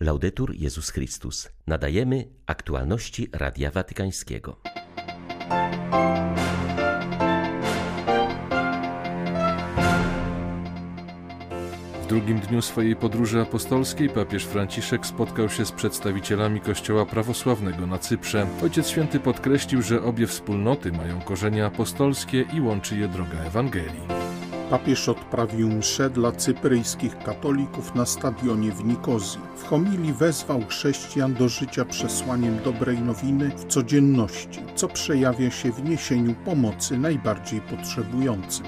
Laudetur Jezus Chrystus. Nadajemy aktualności Radia Watykańskiego. W drugim dniu swojej podróży apostolskiej papież Franciszek spotkał się z przedstawicielami Kościoła prawosławnego na Cyprze. Ojciec Święty podkreślił, że obie wspólnoty mają korzenie apostolskie i łączy je droga Ewangelii. Papież odprawił mszę dla cypryjskich katolików na stadionie w Nikozji. W homilii wezwał chrześcijan do życia przesłaniem dobrej nowiny w codzienności, co przejawia się w niesieniu pomocy najbardziej potrzebującym.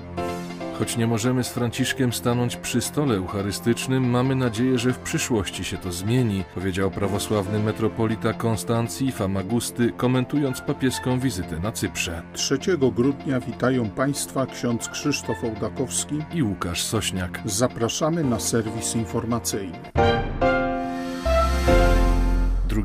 Choć nie możemy z Franciszkiem stanąć przy stole eucharystycznym, mamy nadzieję, że w przyszłości się to zmieni, powiedział prawosławny metropolita Konstancji Famagusty, komentując papieską wizytę na Cyprze. 3 grudnia witają Państwa ksiądz Krzysztof Ołdakowski i Łukasz Sośniak. Zapraszamy na serwis informacyjny.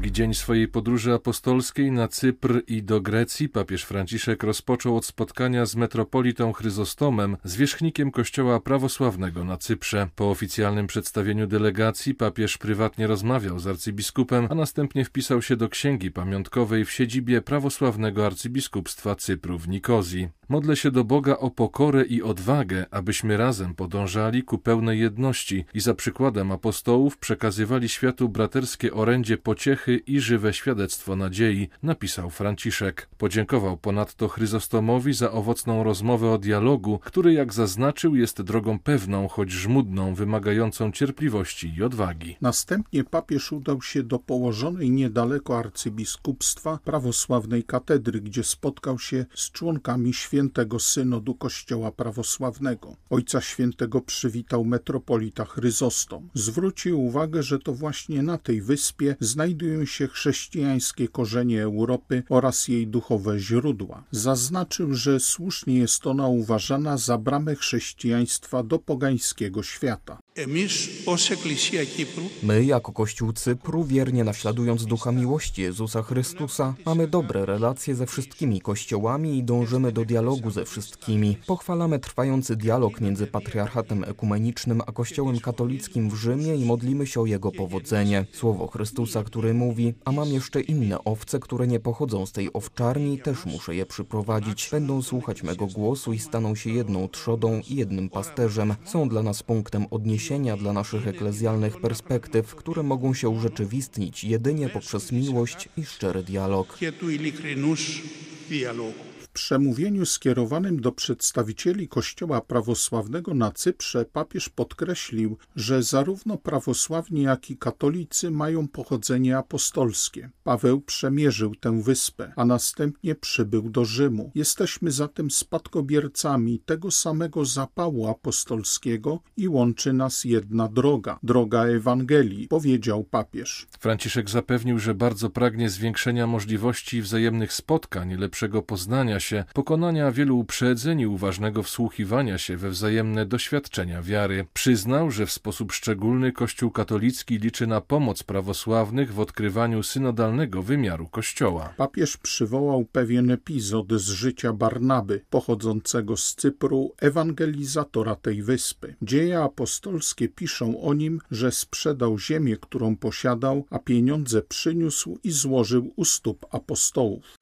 Drugi dzień swojej podróży apostolskiej na Cypr i do Grecji papież Franciszek rozpoczął od spotkania z metropolitą Chryzostomem, zwierzchnikiem Kościoła Prawosławnego na Cyprze. Po oficjalnym przedstawieniu delegacji papież prywatnie rozmawiał z arcybiskupem, a następnie wpisał się do księgi pamiątkowej w siedzibie prawosławnego arcybiskupstwa Cypru w Nikozji. Modlę się do Boga o pokorę i odwagę, abyśmy razem podążali ku pełnej jedności i za przykładem apostołów przekazywali światu braterskie orędzie pociechy i żywe świadectwo nadziei, napisał Franciszek. Podziękował ponadto Chryzostomowi za owocną rozmowę o dialogu, który, jak zaznaczył, jest drogą pewną, choć żmudną, wymagającą cierpliwości i odwagi. Następnie papież udał się do położonej niedaleko arcybiskupstwa prawosławnej katedry, gdzie spotkał się z członkami świętego Synodu Kościoła Prawosławnego. Ojca Świętego przywitał metropolita Chryzostom. Zwrócił uwagę, że to właśnie na tej wyspie znajdują się chrześcijańskie korzenie Europy oraz jej duchowe źródła. Zaznaczył, że słusznie jest ona uważana za bramę chrześcijaństwa do pogańskiego świata. My, jako Kościół Cypru, wiernie naśladując ducha miłości Jezusa Chrystusa, mamy dobre relacje ze wszystkimi kościołami i dążymy do dialogu ze wszystkimi. Pochwalamy trwający dialog między patriarchatem ekumenicznym a Kościołem katolickim w Rzymie i modlimy się o jego powodzenie. Słowo Chrystusa, który mówi, a mam jeszcze inne owce, które nie pochodzą z tej owczarni, też muszę je przyprowadzić. Będą słuchać mego głosu i staną się jedną trzodą i jednym pasterzem. Są dla nas punktem odniesienia dla naszych eklezjalnych perspektyw, które mogą się urzeczywistnić jedynie poprzez miłość i szczery dialog przemówieniu skierowanym do przedstawicieli Kościoła prawosławnego na Cyprze papież podkreślił, że zarówno prawosławni, jak i katolicy mają pochodzenie apostolskie. Paweł przemierzył tę wyspę, a następnie przybył do Rzymu. Jesteśmy zatem spadkobiercami tego samego zapału apostolskiego i łączy nas jedna droga, droga Ewangelii, powiedział papież. Franciszek zapewnił, że bardzo pragnie zwiększenia możliwości wzajemnych spotkań, lepszego poznania się, pokonania wielu uprzedzeń i uważnego wsłuchiwania się we wzajemne doświadczenia wiary. Przyznał, że w sposób szczególny Kościół katolicki liczy na pomoc prawosławnych w odkrywaniu synodalnego wymiaru Kościoła. Papież przywołał pewien epizod z życia Barnaby, pochodzącego z Cypru, ewangelizatora tej wyspy. Dzieje apostolskie piszą o nim, że sprzedał ziemię, którą posiadał, a pieniądze przyniósł i złożył u stóp apostołów.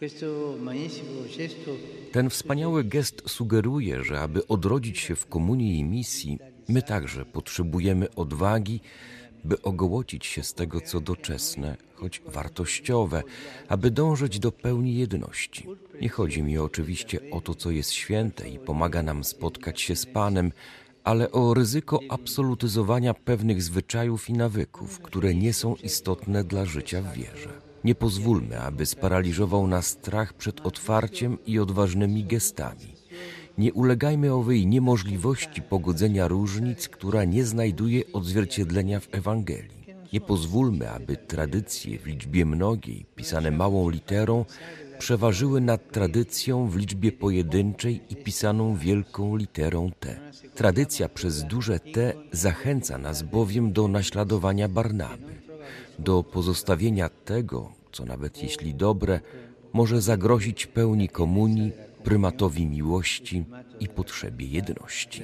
Ten wspaniały gest sugeruje, że aby odrodzić się w komunii i misji, my także potrzebujemy odwagi, by ogołocić się z tego, co doczesne, choć wartościowe, aby dążyć do pełni jedności. Nie chodzi mi oczywiście o to, co jest święte i pomaga nam spotkać się z Panem, ale o ryzyko absolutyzowania pewnych zwyczajów i nawyków, które nie są istotne dla życia w wierze. Nie pozwólmy, aby sparaliżował nas strach przed otwarciem i odważnymi gestami. Nie ulegajmy owej niemożliwości pogodzenia różnic, która nie znajduje odzwierciedlenia w Ewangelii. Nie pozwólmy, aby tradycje w liczbie mnogiej, pisane małą literą, przeważyły nad tradycją w liczbie pojedynczej i pisaną wielką literą T. Tradycja przez duże T zachęca nas bowiem do naśladowania Barnaby do pozostawienia tego, co nawet jeśli dobre, może zagrozić pełni komunii, prymatowi miłości i potrzebie jedności.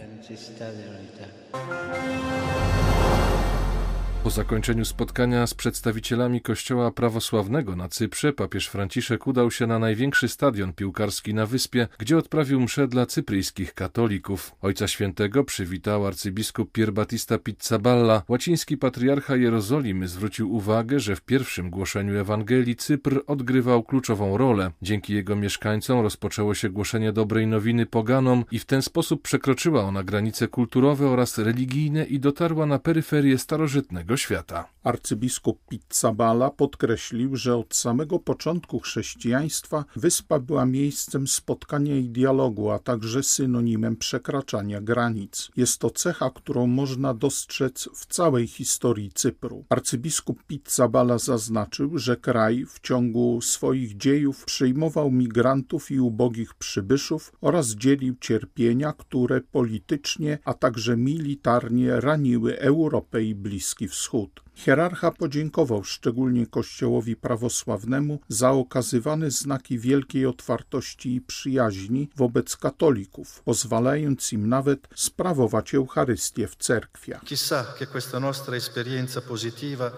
Po zakończeniu spotkania z przedstawicielami Kościoła Prawosławnego na Cyprze papież Franciszek udał się na największy stadion piłkarski na wyspie, gdzie odprawił mszę dla cypryjskich katolików. Ojca Świętego przywitał arcybiskup Pier Battista Pizzaballa. Łaciński patriarcha Jerozolimy zwrócił uwagę, że w pierwszym głoszeniu Ewangelii Cypr odgrywał kluczową rolę. Dzięki jego mieszkańcom rozpoczęło się głoszenie dobrej nowiny poganom i w ten sposób przekroczyła ona granice kulturowe oraz religijne i dotarła na peryferię starożytnego świata. Arcybiskup Pizzabala podkreślił, że od samego początku chrześcijaństwa wyspa była miejscem spotkania i dialogu, a także synonimem przekraczania granic. Jest to cecha, którą można dostrzec w całej historii Cypru. Arcybiskup Pizzabala zaznaczył, że kraj w ciągu swoich dziejów przyjmował migrantów i ubogich przybyszów oraz dzielił cierpienia, które politycznie, a także militarnie raniły Europę i Bliski Wschód. Schoot Hierarcha podziękował szczególnie Kościołowi prawosławnemu za okazywane znaki wielkiej otwartości i przyjaźni wobec katolików, pozwalając im nawet sprawować Eucharystię w cerkwiach.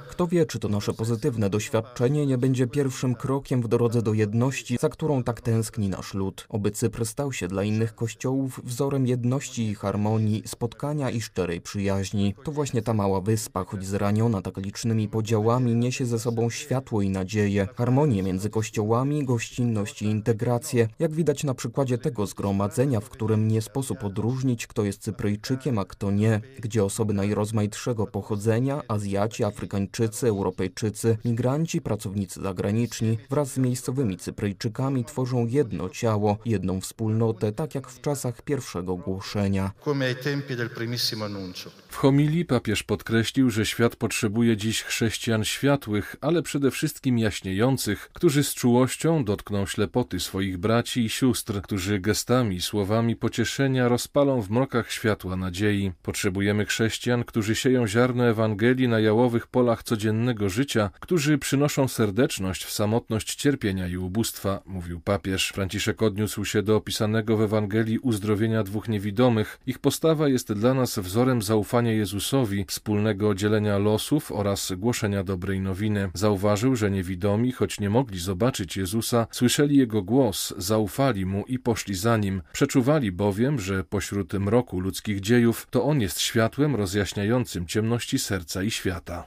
Kto wie, czy to nasze pozytywne doświadczenie nie będzie pierwszym krokiem w drodze do jedności, za którą tak tęskni nasz lud. Oby Cypr stał się dla innych kościołów wzorem jedności i harmonii, spotkania i szczerej przyjaźni. To właśnie ta mała wyspa, choć zraniona tak licznymi podziałami, niesie ze sobą światło i nadzieję, harmonię między kościołami, gościnność i integrację, jak widać na przykładzie tego zgromadzenia, w którym nie sposób odróżnić, kto jest Cypryjczykiem, a kto nie, gdzie osoby najrozmaitszego pochodzenia, Azjaci, Afrykańczycy, Europejczycy, migranci, pracownicy zagraniczni wraz z miejscowymi Cypryjczykami tworzą jedno ciało, jedną wspólnotę, tak jak w czasach pierwszego głoszenia. W homilii papież podkreślił, że świat potrzebuje dziś chrześcijan światłych, ale przede wszystkim jaśniejących, którzy z czułością dotkną ślepoty swoich braci i sióstr, którzy gestami słowami pocieszenia rozpalą w mrokach światła nadziei. Potrzebujemy chrześcijan, którzy sieją ziarno Ewangelii na jałowych polach codziennego życia, którzy przynoszą serdeczność w samotność cierpienia i ubóstwa, mówił papież. Franciszek odniósł się do opisanego w Ewangelii uzdrowienia dwóch niewidomych. Ich postawa jest dla nas wzorem zaufania Jezusowi, wspólnego dzielenia losów oraz głoszenia dobrej nowiny. Zauważył, że niewidomi, choć nie mogli zobaczyć Jezusa, słyszeli Jego głos, zaufali Mu i poszli za Nim. Przeczuwali bowiem, że pośród mroku ludzkich dziejów to On jest światłem rozjaśniającym ciemności serca i świata.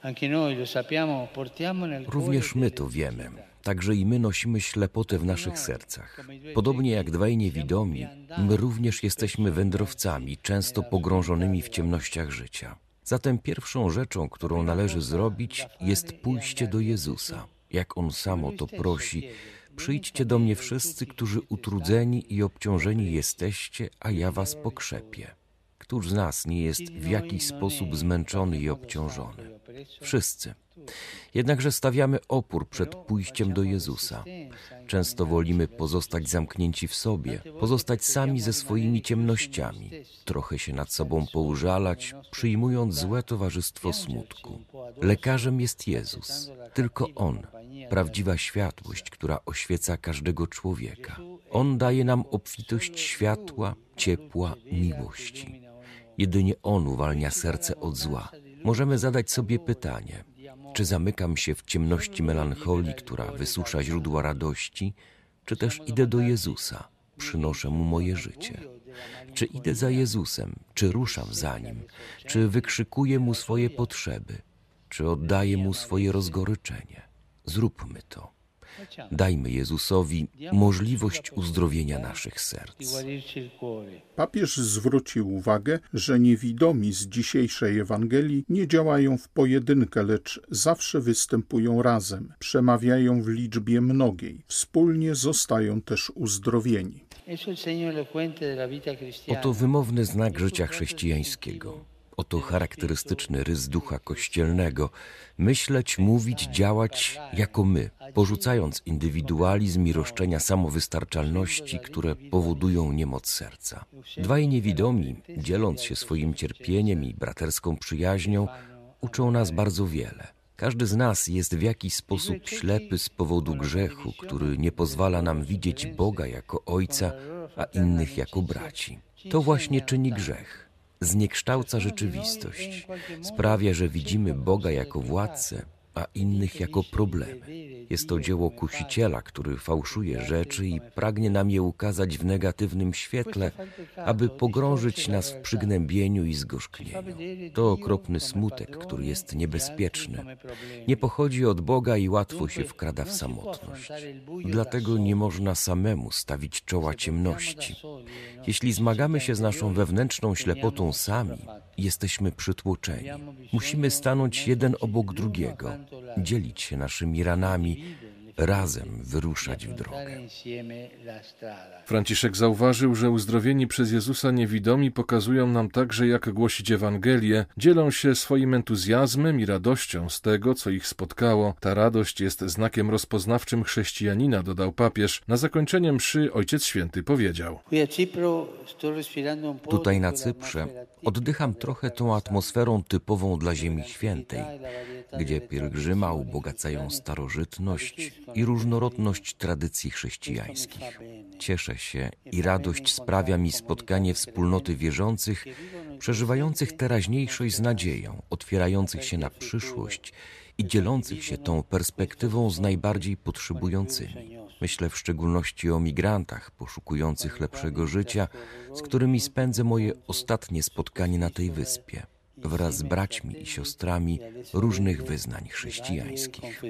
Również my to wiemy. Także i my nosimy ślepotę w naszych sercach. Podobnie jak dwaj niewidomi, my również jesteśmy wędrowcami, często pogrążonymi w ciemnościach życia. Zatem pierwszą rzeczą, którą należy zrobić, jest pójście do Jezusa. Jak On sam o to prosi, przyjdźcie do mnie wszyscy, którzy utrudzeni i obciążeni jesteście, a ja was pokrzepię. Któż z nas nie jest w jakiś sposób zmęczony i obciążony? Wszyscy. Jednakże stawiamy opór przed pójściem do Jezusa. Często wolimy pozostać zamknięci w sobie, pozostać sami ze swoimi ciemnościami, trochę się nad sobą poużalać, przyjmując złe towarzystwo smutku. Lekarzem jest Jezus, tylko On, prawdziwa światłość, która oświeca każdego człowieka. On daje nam obfitość światła, ciepła, miłości. Jedynie On uwalnia serce od zła. Możemy zadać sobie pytanie, czy zamykam się w ciemności melancholii, która wysusza źródła radości, czy też idę do Jezusa, przynoszę Mu moje życie? Czy idę za Jezusem, czy ruszam za Nim, czy wykrzykuję Mu swoje potrzeby, czy oddaję Mu swoje rozgoryczenie? Zróbmy to. Dajmy Jezusowi możliwość uzdrowienia naszych serc. Papież zwrócił uwagę, że niewidomi z dzisiejszej Ewangelii nie działają w pojedynkę, lecz zawsze występują razem, przemawiają w liczbie mnogiej, wspólnie zostają też uzdrowieni. Oto wymowny znak życia chrześcijańskiego. Oto charakterystyczny rys ducha kościelnego myśleć, mówić, działać jako my, porzucając indywidualizm i roszczenia samowystarczalności, które powodują niemoc serca. Dwaj niewidomi, dzieląc się swoim cierpieniem i braterską przyjaźnią, uczą nas bardzo wiele. Każdy z nas jest w jakiś sposób ślepy z powodu grzechu, który nie pozwala nam widzieć Boga jako Ojca, a innych jako braci. To właśnie czyni grzech. Zniekształca rzeczywistość. Sprawia, że widzimy Boga jako władcę, a innych jako problemy. Jest to dzieło kusiciela, który fałszuje rzeczy i pragnie nam je ukazać w negatywnym świetle, aby pogrążyć nas w przygnębieniu i zgorzknieniu. To okropny smutek, który jest niebezpieczny. Nie pochodzi od Boga i łatwo się wkrada w samotność. Dlatego nie można samemu stawić czoła ciemności. Jeśli zmagamy się z naszą wewnętrzną ślepotą sami, jesteśmy przytłoczeni. Musimy stanąć jeden obok drugiego, dzielić się naszymi ranami, razem wyruszać w drogę. Franciszek zauważył, że uzdrowieni przez Jezusa niewidomi pokazują nam także, jak głosić Ewangelię, dzielą się swoim entuzjazmem i radością z tego, co ich spotkało. Ta radość jest znakiem rozpoznawczym chrześcijanina, dodał papież. Na zakończenie mszy Ojciec Święty powiedział: Tutaj na Cyprze oddycham trochę tą atmosferą typową dla Ziemi Świętej, gdzie pielgrzyma ubogacają starożytność i różnorodność tradycji chrześcijańskich. Cieszę się i radość sprawia mi spotkanie wspólnoty wierzących, przeżywających teraźniejszość z nadzieją, otwierających się na przyszłość i dzielących się tą perspektywą z najbardziej potrzebującymi. Myślę w szczególności o migrantach poszukujących lepszego życia, z którymi spędzę moje ostatnie spotkanie na tej wyspie wraz z braćmi i siostrami różnych wyznań chrześcijańskich.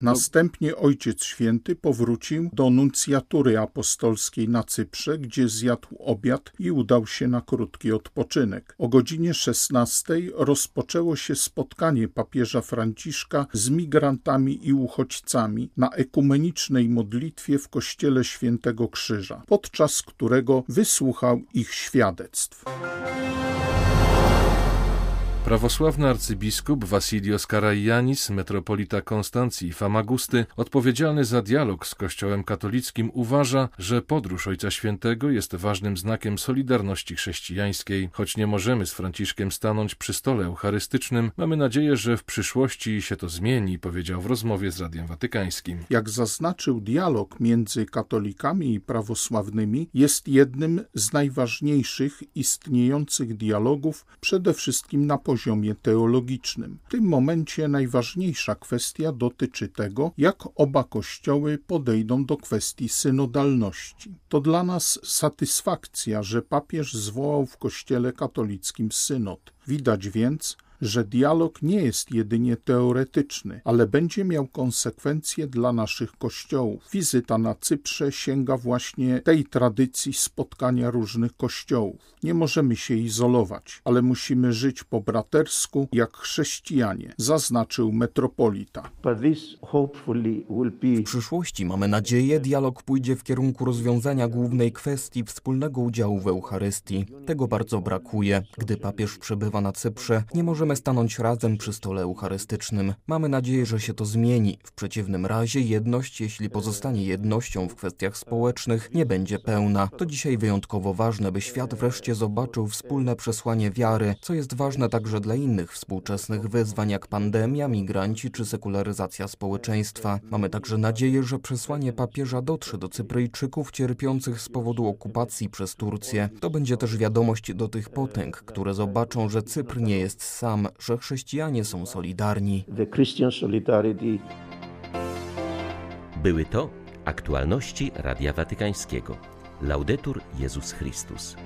Następnie Ojciec Święty powrócił do nuncjatury apostolskiej na Cyprze, gdzie zjadł obiad i udał się na krótki odpoczynek. O godzinie 16 rozpoczęło się spotkanie papieża Franciszka z migrantami i uchodźcami na ekumenicznej modlitwie w kościele Świętego Krzyża, podczas którego wysłuchał ich świadectw. Prawosławny arcybiskup Wasilios Karaianis, metropolita Konstancji i Famagusty, odpowiedzialny za dialog z Kościołem katolickim, uważa, że podróż Ojca Świętego jest ważnym znakiem solidarności chrześcijańskiej. Choć nie możemy z Franciszkiem stanąć przy stole eucharystycznym, mamy nadzieję, że w przyszłości się to zmieni, powiedział w rozmowie z Radiem Watykańskim. Jak zaznaczył, dialog między katolikami i prawosławnymi jest jednym z najważniejszych istniejących dialogów, przede wszystkim na poziomie poziomie teologicznym. W tym momencie najważniejsza kwestia dotyczy tego, jak oba kościoły podejdą do kwestii synodalności. To dla nas satysfakcja, że papież zwołał w kościele katolickim synod. Widać więc, że dialog nie jest jedynie teoretyczny, ale będzie miał konsekwencje dla naszych kościołów. Wizyta na Cyprze sięga właśnie tej tradycji spotkania różnych kościołów. Nie możemy się izolować, ale musimy żyć po bratersku jak chrześcijanie, zaznaczył metropolita. W przyszłości mamy nadzieję, dialog pójdzie w kierunku rozwiązania głównej kwestii wspólnego udziału w Eucharystii. Tego bardzo brakuje. Gdy papież przebywa na Cyprze, nie możemy możemy stanąć razem przy stole eucharystycznym. Mamy nadzieję, że się to zmieni. W przeciwnym razie jedność, jeśli pozostanie jednością w kwestiach społecznych, nie będzie pełna. To dzisiaj wyjątkowo ważne, by świat wreszcie zobaczył wspólne przesłanie wiary, co jest ważne także dla innych współczesnych wyzwań, jak pandemia, migranci czy sekularyzacja społeczeństwa. Mamy także nadzieję, że przesłanie papieża dotrze do Cypryjczyków cierpiących z powodu okupacji przez Turcję. To będzie też wiadomość do tych potęg, które zobaczą, że Cypr nie jest sam że chrześcijanie są solidarni. Były to aktualności Radia Watykańskiego. Laudetur Jezus Chrystus.